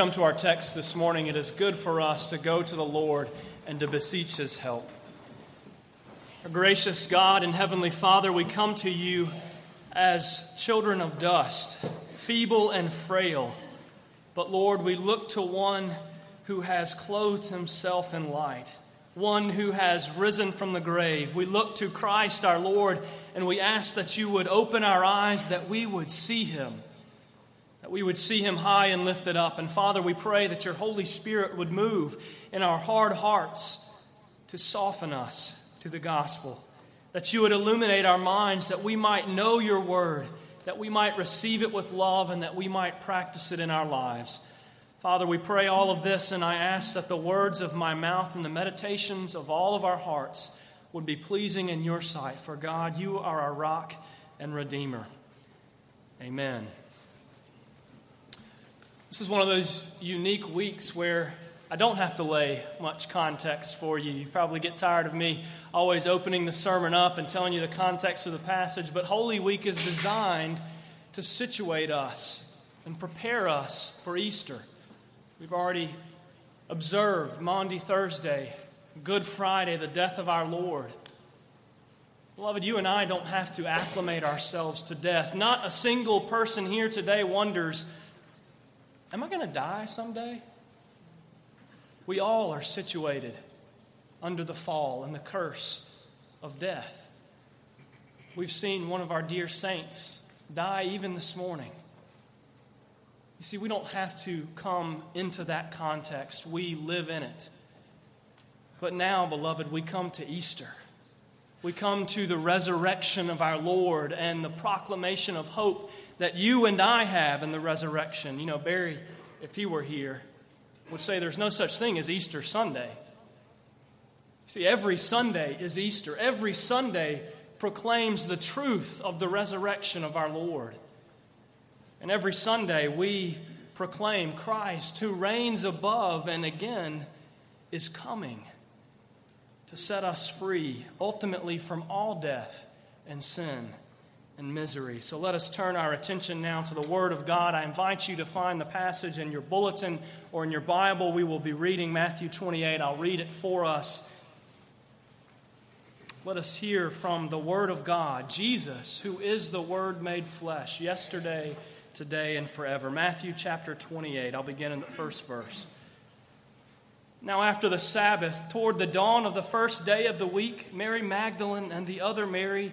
Come to our text this morning. It is good for us to go to the Lord and to beseech his help. Our gracious God and heavenly Father, we come to you as children of dust, feeble and frail. But Lord, we look to one who has clothed himself in light, one who has risen from the grave. We look to Christ our Lord and we ask that you would open our eyes that we would see him that we would see him high and lifted up. And Father, we pray that your Holy Spirit would move in our hard hearts to soften us to the gospel, that you would illuminate our minds, that we might know your word, that we might receive it with love, and that we might practice it in our lives. Father, we pray all of this, and I ask that the words of my mouth and the meditations of all of our hearts would be pleasing in your sight. For God, you are our rock and redeemer. Amen. This is one of those unique weeks where I don't have to lay much context for you. You probably get tired of me always opening the sermon up and telling you the context of the passage, but Holy Week is designed to situate us and prepare us for Easter. We've already observed Maundy Thursday, Good Friday, the death of our Lord. Beloved, you and I don't have to acclimate ourselves to death. Not a single person here today wonders Am I going to die someday? We all are situated under the fall and the curse of death. We've seen one of our dear saints die even this morning. You see, we don't have to come into that context, we live in it. But now, beloved, we come to Easter. We come to the resurrection of our Lord and the proclamation of hope that you and I have in the resurrection. You know, Barry, if he were here, would say there's no such thing as Easter Sunday. See, every Sunday is Easter. Every Sunday proclaims the truth of the resurrection of our Lord. And every Sunday we proclaim Christ who reigns above and again is coming to set us free, ultimately from all death and sin and misery. So let us turn our attention now to the Word of God. I invite you to find the passage in your bulletin or in your Bible. We will be reading Matthew 28. I'll read it for us. Let us hear from the Word of God, Jesus, who is the Word made flesh, yesterday, today, and forever. Matthew chapter 28. I'll begin in the first verse. Now, after the Sabbath, toward the dawn of the first day of the week, Mary Magdalene and the other Mary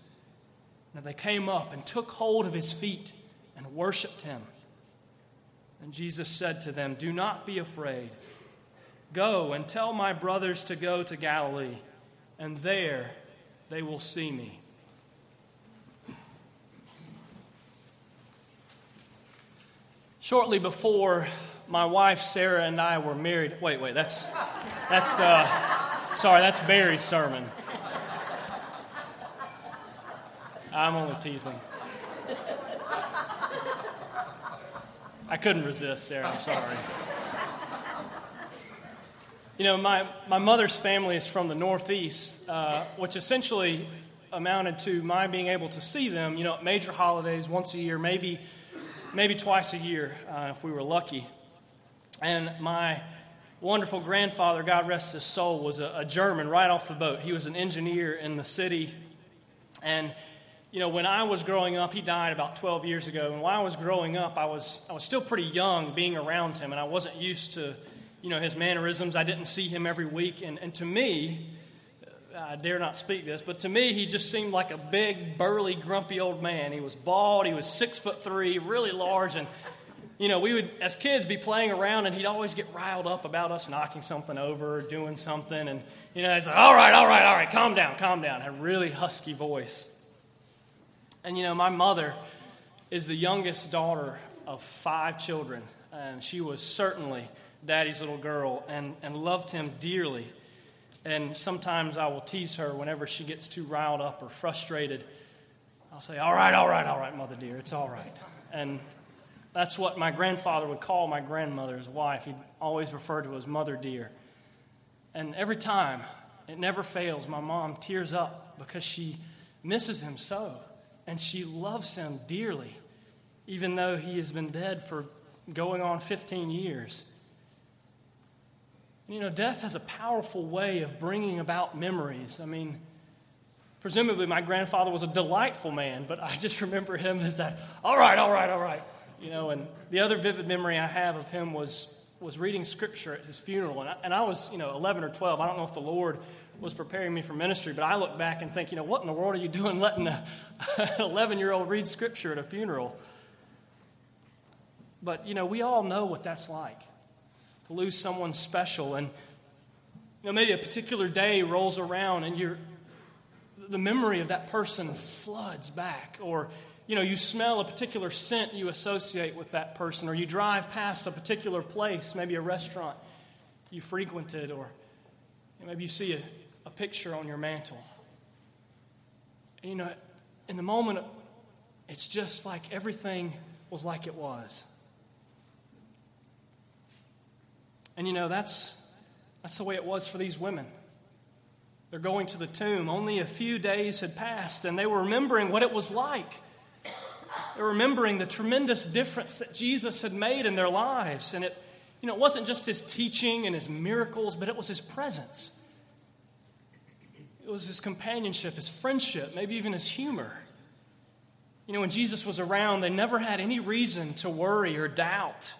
They came up and took hold of his feet and worshiped him. And Jesus said to them, Do not be afraid. Go and tell my brothers to go to Galilee, and there they will see me. Shortly before my wife Sarah and I were married, wait, wait, that's, that's, uh, sorry, that's Barry's sermon. I'm only teasing. I couldn't resist, Sarah. I'm sorry. You know, my, my mother's family is from the Northeast, uh, which essentially amounted to my being able to see them, you know, at major holidays once a year, maybe, maybe twice a year uh, if we were lucky. And my wonderful grandfather, God rest his soul, was a, a German right off the boat. He was an engineer in the city. And you know, when I was growing up, he died about 12 years ago. And while I was growing up, I was, I was still pretty young being around him, and I wasn't used to you know, his mannerisms. I didn't see him every week. And, and to me, uh, I dare not speak this, but to me, he just seemed like a big, burly, grumpy old man. He was bald, he was six foot three, really large, and you know, we would, as kids, be playing around, and he'd always get riled up about us knocking something over, or doing something, and you know, he's like, "All right, all right, all right, calm down, calm down." Had a really husky voice. And you know, my mother is the youngest daughter of five children, and she was certainly daddy's little girl, and, and loved him dearly. And sometimes I will tease her whenever she gets too riled up or frustrated. I'll say, All right, all right, all right, mother dear, it's all right. And that's what my grandfather would call my grandmother's wife. He'd always refer to as mother dear. And every time, it never fails, my mom tears up because she misses him so. And she loves him dearly, even though he has been dead for going on 15 years. You know, death has a powerful way of bringing about memories. I mean, presumably my grandfather was a delightful man, but I just remember him as that, all right, all right, all right. You know, and the other vivid memory I have of him was, was reading scripture at his funeral. And I, and I was, you know, 11 or 12. I don't know if the Lord was preparing me for ministry, but I look back and think, you know, what in the world are you doing letting an 11 year old read scripture at a funeral? But, you know, we all know what that's like to lose someone special. And you know, maybe a particular day rolls around and you're, the memory of that person floods back. Or you know, you smell a particular scent you associate with that person, or you drive past a particular place, maybe a restaurant you frequented, or maybe you see a, a picture on your mantle. You know, in the moment, it's just like everything was like it was. And you know, that's, that's the way it was for these women. They're going to the tomb. Only a few days had passed, and they were remembering what it was like. They're remembering the tremendous difference that Jesus had made in their lives. And it, you know, it wasn't just his teaching and his miracles, but it was his presence. It was his companionship, his friendship, maybe even his humor. You know, when Jesus was around, they never had any reason to worry or doubt.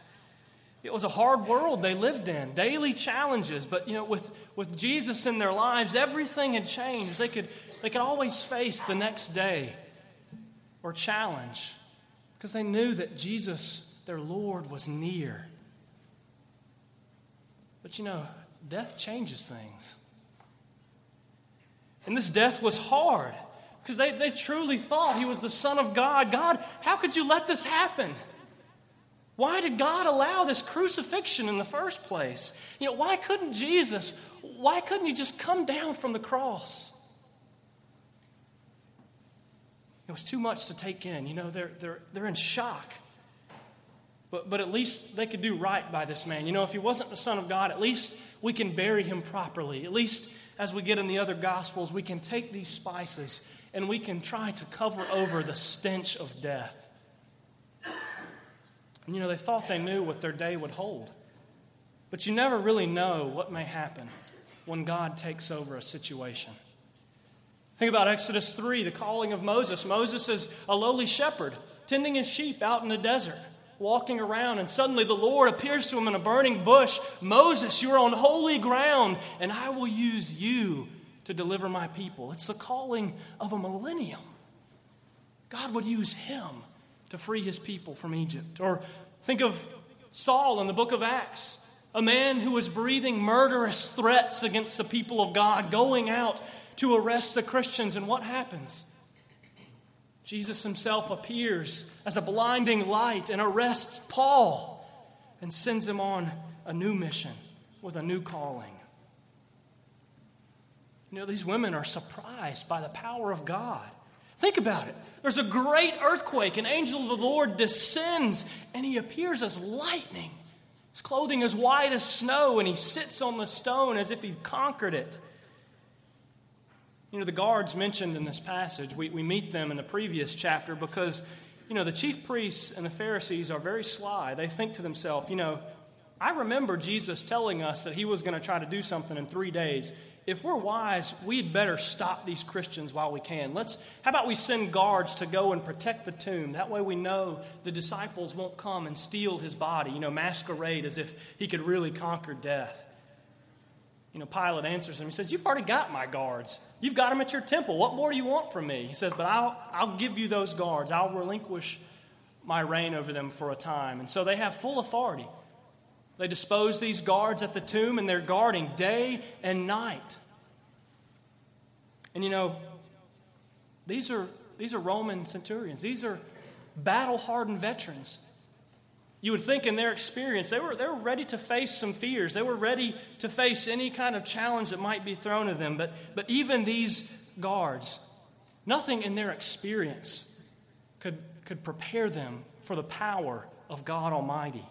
It was a hard world they lived in, daily challenges. But, you know, with, with Jesus in their lives, everything had changed. They could, they could always face the next day or challenge because they knew that Jesus, their Lord, was near. But, you know, death changes things. And this death was hard because they, they truly thought he was the Son of God. God, how could you let this happen? Why did God allow this crucifixion in the first place? You know, why couldn't Jesus, why couldn't he just come down from the cross? It was too much to take in. You know, they're, they're, they're in shock. But, but at least they could do right by this man. You know, if he wasn't the Son of God, at least we can bury him properly. At least as we get in the other Gospels, we can take these spices and we can try to cover over the stench of death. And, you know, they thought they knew what their day would hold. But you never really know what may happen when God takes over a situation. Think about Exodus 3, the calling of Moses. Moses is a lowly shepherd tending his sheep out in the desert, walking around, and suddenly the Lord appears to him in a burning bush. Moses, you are on holy ground, and I will use you to deliver my people. It's the calling of a millennium. God would use him to free his people from Egypt. Or think of Saul in the book of Acts, a man who was breathing murderous threats against the people of God, going out to arrest the Christians. And what happens? Jesus himself appears as a blinding light and arrests Paul and sends him on a new mission with a new calling. You know, these women are surprised by the power of God. Think about it. There's a great earthquake. An angel of the Lord descends, and he appears as lightning. His clothing is white as snow, and he sits on the stone as if he'd conquered it. You know, the guards mentioned in this passage, we, we meet them in the previous chapter because, you know, the chief priests and the Pharisees are very sly. They think to themselves, you know, I remember Jesus telling us that he was going to try to do something in three days. If we're wise, we'd better stop these Christians while we can. Let's, how about we send guards to go and protect the tomb? That way we know the disciples won't come and steal his body, you know, masquerade as if he could really conquer death. You know, Pilate answers him. He says, You've already got my guards. You've got them at your temple. What more do you want from me? He says, But I'll, I'll give you those guards. I'll relinquish my reign over them for a time. And so they have full authority. They dispose these guards at the tomb, and they're guarding day and night. And you know, these are, these are Roman centurions, these are battle hardened veterans. You would think in their experience, they were, they were ready to face some fears. They were ready to face any kind of challenge that might be thrown at them. But, but even these guards, nothing in their experience could, could prepare them for the power of God Almighty.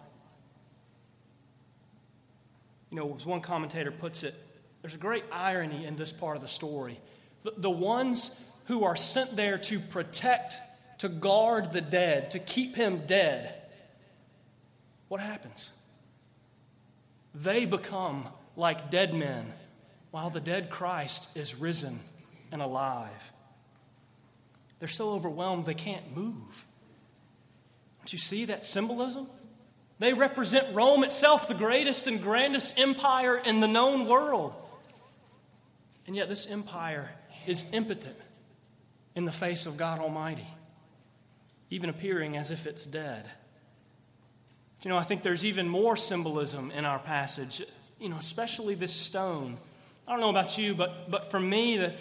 You know, as one commentator puts it, there's a great irony in this part of the story. The, the ones who are sent there to protect, to guard the dead, to keep him dead, what happens? They become like dead men while the dead Christ is risen and alive. They're so overwhelmed they can't move. Don't you see that symbolism? They represent Rome itself, the greatest and grandest empire in the known world. And yet, this empire is impotent in the face of God Almighty, even appearing as if it's dead. You know, I think there's even more symbolism in our passage, you know, especially this stone. I don't know about you, but, but for me, the,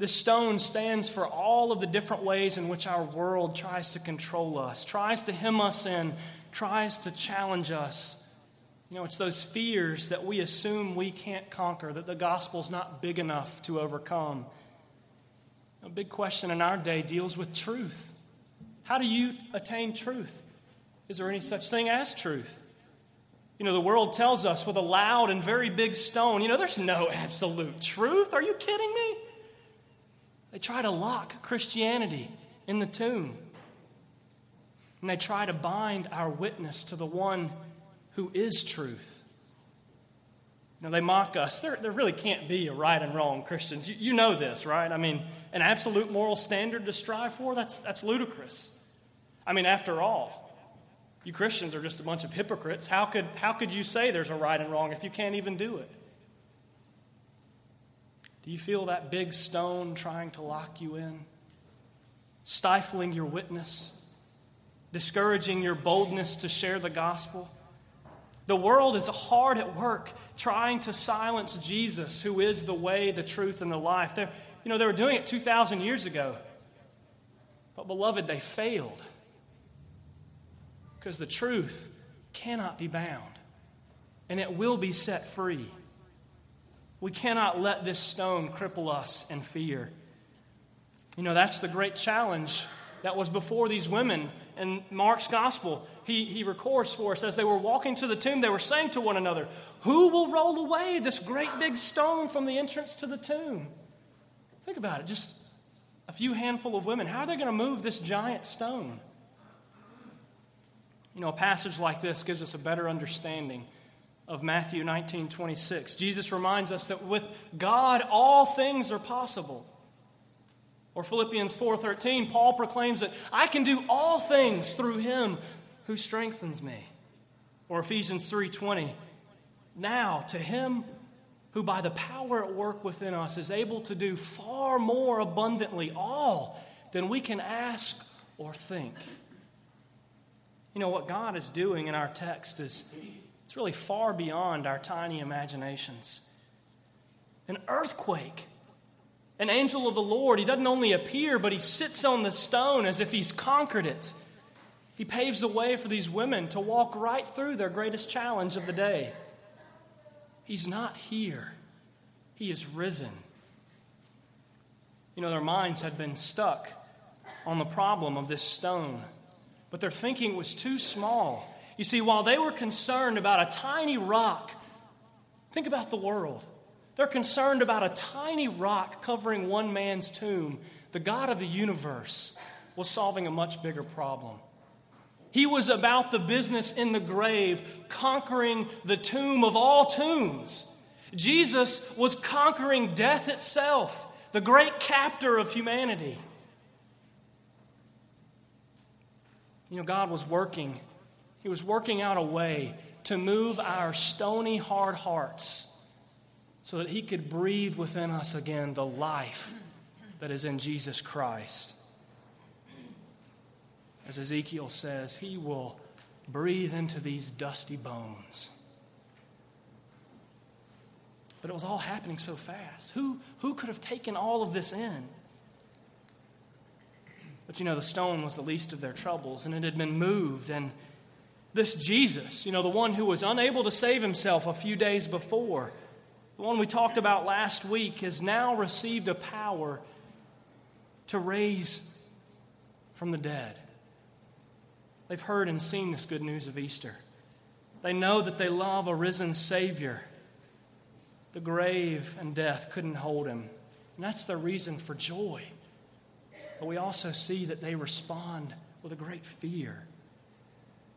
the stone stands for all of the different ways in which our world tries to control us, tries to hem us in, tries to challenge us. You know, it's those fears that we assume we can't conquer, that the gospel's not big enough to overcome. A big question in our day deals with truth. How do you attain truth? Is there any such thing as truth? You know, the world tells us with a loud and very big stone, you know, there's no absolute truth. Are you kidding me? They try to lock Christianity in the tomb. And they try to bind our witness to the one who is truth. You know, they mock us. There, there really can't be a right and wrong Christians. You, you know this, right? I mean, an absolute moral standard to strive for, that's, that's ludicrous. I mean, after all, you Christians are just a bunch of hypocrites. How could, how could you say there's a right and wrong if you can't even do it? Do you feel that big stone trying to lock you in? Stifling your witness? Discouraging your boldness to share the gospel? The world is hard at work trying to silence Jesus, who is the way, the truth, and the life. They're, you know, they were doing it 2,000 years ago. But, beloved, they failed because the truth cannot be bound and it will be set free. We cannot let this stone cripple us in fear. You know, that's the great challenge that was before these women in Mark's gospel. He, he records for us as they were walking to the tomb, they were saying to one another, Who will roll away this great big stone from the entrance to the tomb? Think about it, just a few handful of women. How are they going to move this giant stone? You know, a passage like this gives us a better understanding of Matthew 19 26. Jesus reminds us that with God, all things are possible. Or Philippians 4:13, Paul proclaims that I can do all things through him who strengthens me. Or Ephesians 3:20, now to him who by the power at work within us is able to do far more abundantly all than we can ask or think. You know, what God is doing in our text is it's really far beyond our tiny imaginations. An earthquake. An angel of the Lord, he doesn't only appear, but he sits on the stone as if he's conquered it. He paves the way for these women to walk right through their greatest challenge of the day. He's not here, he is risen. You know, their minds had been stuck on the problem of this stone but their thinking was too small. You see, while they were concerned about a tiny rock, think about the world. They're concerned about a tiny rock covering one man's tomb. The God of the universe was solving a much bigger problem. He was about the business in the grave, conquering the tomb of all tombs. Jesus was conquering death itself, the great captor of humanity. You know, God was working, He was working out a way to move our stony, hard hearts so that He could breathe within us again the life that is in Jesus Christ. As Ezekiel says, He will breathe into these dusty bones. But it was all happening so fast. Who, who could have taken all of this in? But you know, the stone was the least of their troubles, and it had been moved. And this Jesus, you know, the one who was unable to save himself a few days before, the one we talked about last week, has now received a power to raise from the dead. They've heard and seen this good news of Easter. They know that they love a risen Savior. The grave and death couldn't hold him. And that's their reason for joy. But we also see that they respond with a great fear.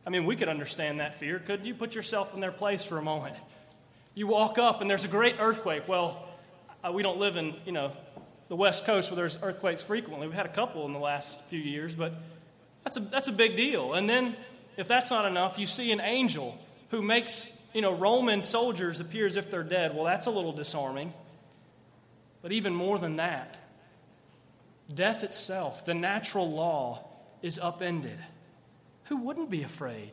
I mean, we could understand that fear. couldn't you put yourself in their place for a moment? You walk up and there's a great earthquake. Well, uh, we don't live in, you know, the West Coast where there's earthquakes frequently. We've had a couple in the last few years, but that's a, that's a big deal. And then, if that's not enough, you see an angel who makes you know, Roman soldiers appear as if they're dead. Well, that's a little disarming. But even more than that, death itself, the natural law, is upended. Who wouldn't be afraid?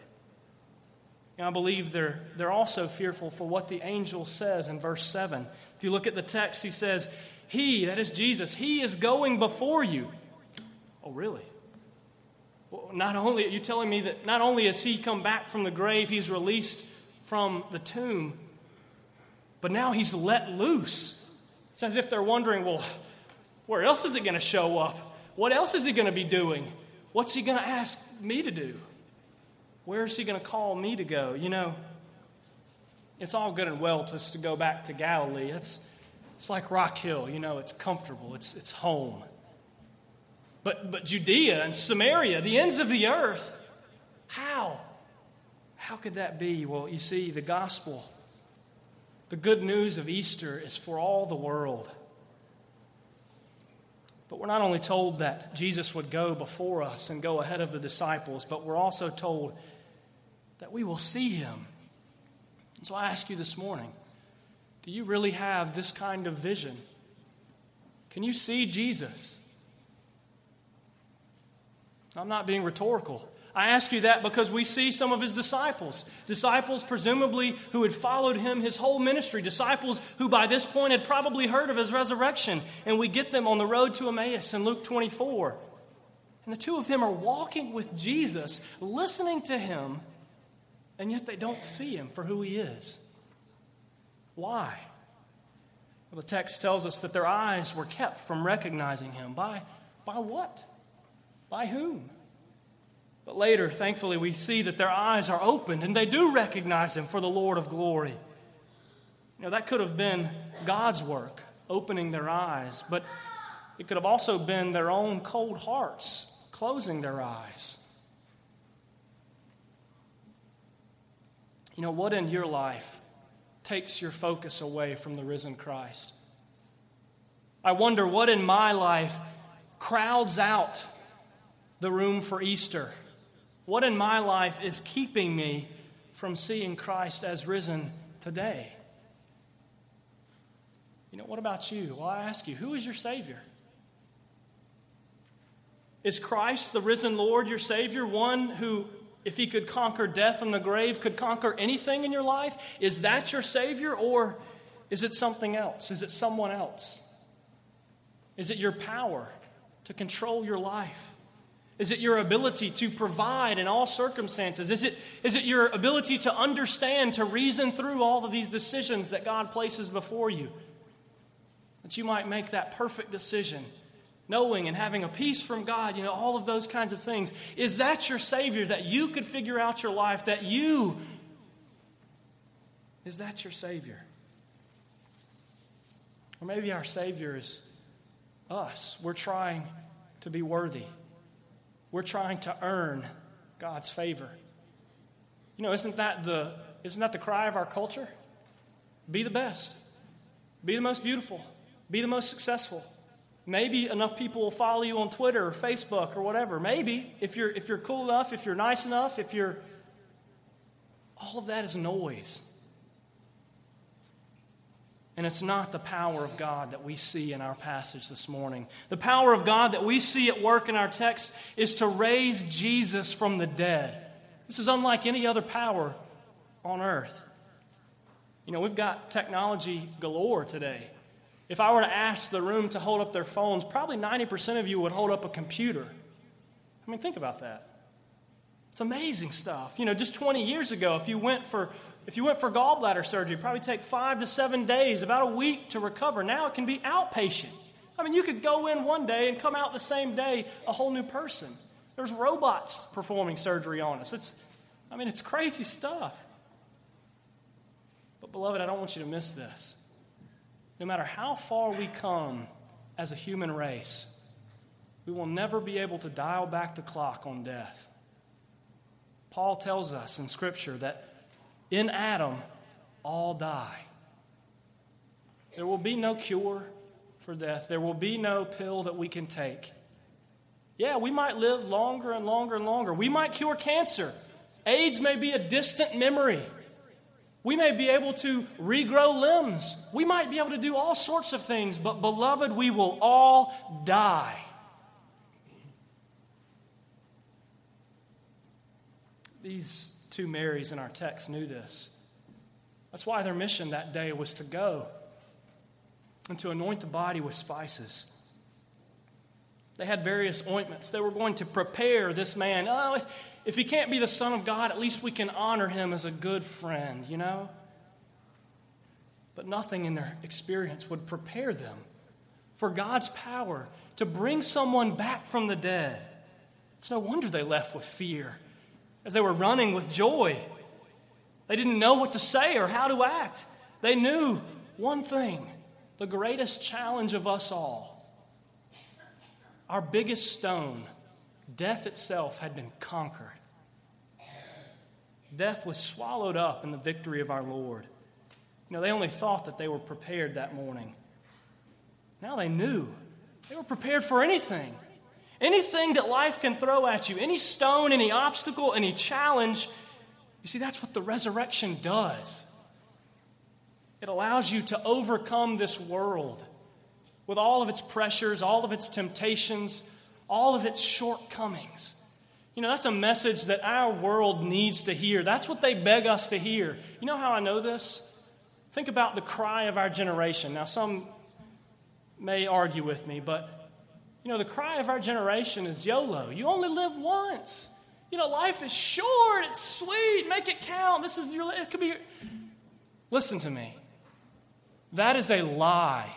And I believe they're, they're also fearful for what the angel says in verse 7. If you look at the text, he says, He, that is Jesus, He is going before you. Oh, really? Well, not only are you telling me that not only has he come back from the grave, he's released from the tomb, but now he's let loose. It's as if they're wondering, well, where else is it going to show up? What else is he going to be doing? What's he going to ask me to do? Where is he going to call me to go? You know, it's all good and well just to go back to Galilee. It's, it's like Rock Hill, you know, it's comfortable, it's, it's home. But, but Judea and Samaria, the ends of the earth, how? How could that be? Well, you see, the gospel, the good news of Easter is for all the world. But we're not only told that Jesus would go before us and go ahead of the disciples, but we're also told that we will see him. And so I ask you this morning do you really have this kind of vision? Can you see Jesus? I'm not being rhetorical. I ask you that because we see some of his disciples. Disciples, presumably, who had followed him his whole ministry. Disciples who, by this point, had probably heard of his resurrection. And we get them on the road to Emmaus in Luke 24. And the two of them are walking with Jesus, listening to him, and yet they don't see him for who he is. Why? Well, the text tells us that their eyes were kept from recognizing him. By, by what? By whom? But later, thankfully, we see that their eyes are opened and they do recognize him for the Lord of glory. You know, that could have been God's work, opening their eyes, but it could have also been their own cold hearts closing their eyes. You know, what in your life takes your focus away from the risen Christ? I wonder what in my life crowds out the room for Easter? What in my life is keeping me from seeing Christ as risen today? You know, what about you? Well, I ask you, who is your Savior? Is Christ, the risen Lord, your Savior, one who, if he could conquer death and the grave, could conquer anything in your life? Is that your Savior, or is it something else? Is it someone else? Is it your power to control your life? Is it your ability to provide in all circumstances? Is it, is it your ability to understand, to reason through all of these decisions that God places before you? That you might make that perfect decision, knowing and having a peace from God, you know, all of those kinds of things. Is that your Savior, that you could figure out your life, that you, is that your Savior? Or maybe our Savior is us. We're trying to be worthy. We're trying to earn God's favor. You know, isn't that the, isn't that the cry of our culture? Be the best, be the most beautiful, be the most successful. Maybe enough people will follow you on Twitter or Facebook or whatever. Maybe if you're, if you're cool enough, if you're nice enough, if you're. All of that is noise. And it's not the power of God that we see in our passage this morning. The power of God that we see at work in our text is to raise Jesus from the dead. This is unlike any other power on earth. You know, we've got technology galore today. If I were to ask the room to hold up their phones, probably 90% of you would hold up a computer. I mean, think about that. It's amazing stuff. You know, just 20 years ago, if you went for if you went for gallbladder surgery, probably take five to seven days, about a week to recover. Now it can be outpatient. I mean, you could go in one day and come out the same day a whole new person. There's robots performing surgery on us. It's, I mean, it's crazy stuff. But, beloved, I don't want you to miss this. No matter how far we come as a human race, we will never be able to dial back the clock on death. Paul tells us in Scripture that in Adam, all die. There will be no cure for death, there will be no pill that we can take. Yeah, we might live longer and longer and longer. We might cure cancer. AIDS may be a distant memory. We may be able to regrow limbs. We might be able to do all sorts of things, but beloved, we will all die. These two Marys in our text knew this. That's why their mission that day was to go and to anoint the body with spices. They had various ointments. They were going to prepare this man. Oh, if he can't be the Son of God, at least we can honor him as a good friend, you know? But nothing in their experience would prepare them for God's power to bring someone back from the dead. It's no wonder they left with fear as they were running with joy. They didn't know what to say or how to act. They knew one thing the greatest challenge of us all. Our biggest stone, death itself, had been conquered. Death was swallowed up in the victory of our Lord. You know, they only thought that they were prepared that morning. Now they knew. They were prepared for anything. Anything that life can throw at you, any stone, any obstacle, any challenge, you see, that's what the resurrection does. It allows you to overcome this world with all of its pressures, all of its temptations, all of its shortcomings. You know, that's a message that our world needs to hear. That's what they beg us to hear. You know how I know this? Think about the cry of our generation. Now, some may argue with me, but you know, the cry of our generation is YOLO. You only live once. You know, life is short, it's sweet, make it count. This is your, it could be. Your... Listen to me. That is a lie.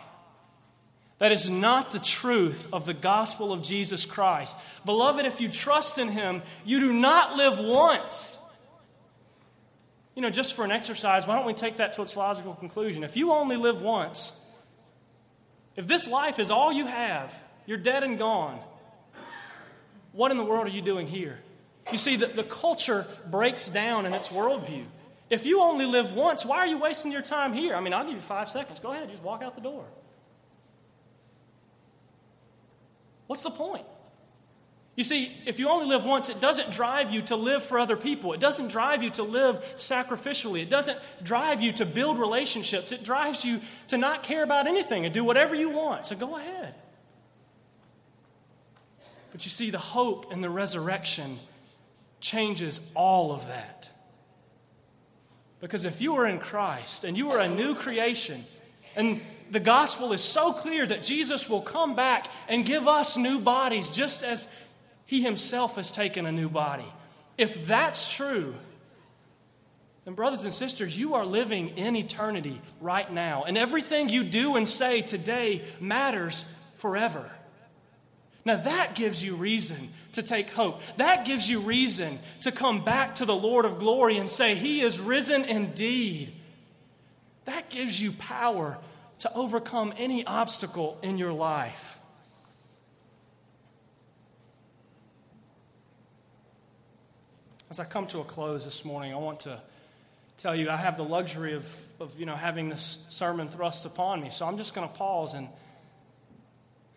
That is not the truth of the gospel of Jesus Christ. Beloved, if you trust in Him, you do not live once. You know, just for an exercise, why don't we take that to its logical conclusion? If you only live once, if this life is all you have, you're dead and gone. What in the world are you doing here? You see, the, the culture breaks down in its worldview. If you only live once, why are you wasting your time here? I mean, I'll give you five seconds. Go ahead, just walk out the door. What's the point? You see, if you only live once, it doesn't drive you to live for other people. It doesn't drive you to live sacrificially. It doesn't drive you to build relationships. It drives you to not care about anything and do whatever you want. So go ahead. But you see, the hope and the resurrection changes all of that. Because if you are in Christ and you are a new creation, and the gospel is so clear that Jesus will come back and give us new bodies just as he himself has taken a new body. If that's true, then, brothers and sisters, you are living in eternity right now. And everything you do and say today matters forever. Now, that gives you reason to take hope. That gives you reason to come back to the Lord of glory and say, He is risen indeed. That gives you power to overcome any obstacle in your life. As I come to a close this morning, I want to tell you I have the luxury of, of you know, having this sermon thrust upon me. So I'm just going to pause and,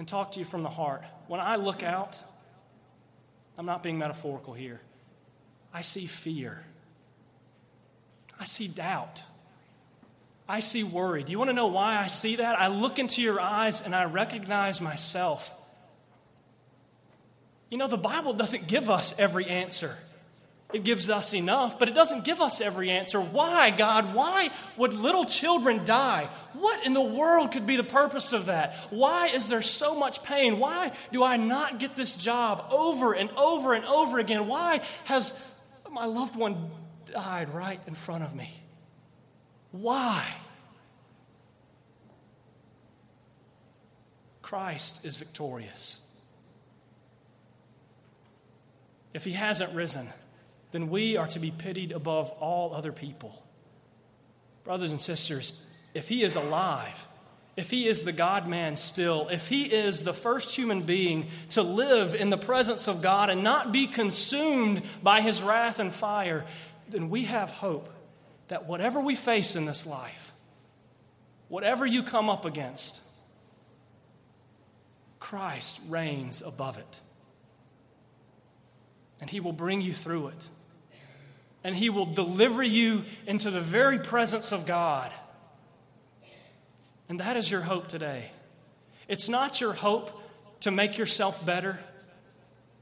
and talk to you from the heart. When I look out, I'm not being metaphorical here. I see fear. I see doubt. I see worry. Do you want to know why I see that? I look into your eyes and I recognize myself. You know, the Bible doesn't give us every answer. It gives us enough, but it doesn't give us every answer. Why, God? Why would little children die? What in the world could be the purpose of that? Why is there so much pain? Why do I not get this job over and over and over again? Why has my loved one died right in front of me? Why? Christ is victorious. If he hasn't risen, then we are to be pitied above all other people. Brothers and sisters, if he is alive, if he is the God man still, if he is the first human being to live in the presence of God and not be consumed by his wrath and fire, then we have hope that whatever we face in this life, whatever you come up against, Christ reigns above it. And he will bring you through it and He will deliver you into the very presence of God. And that is your hope today. It's not your hope to make yourself better.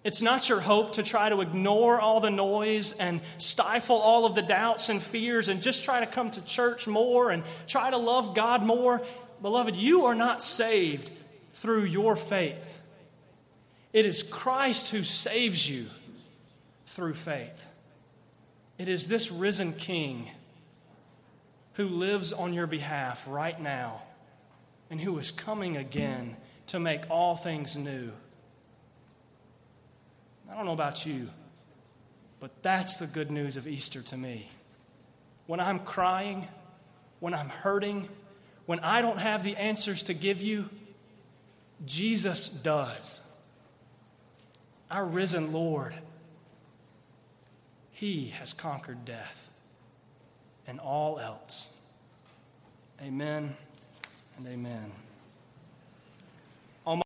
It's not your hope to try to ignore all the noise and stifle all of the doubts and fears and just try to come to church more and try to love God more. Beloved, you are not saved through your faith. It is Christ who saves you through faith. It is this risen King who lives on your behalf right now and who is coming again to make all things new. I don't know about you, but that's the good news of Easter to me. When I'm crying, when I'm hurting, when I don't have the answers to give you, Jesus does. Our risen Lord he has conquered death and all else. Amen and amen.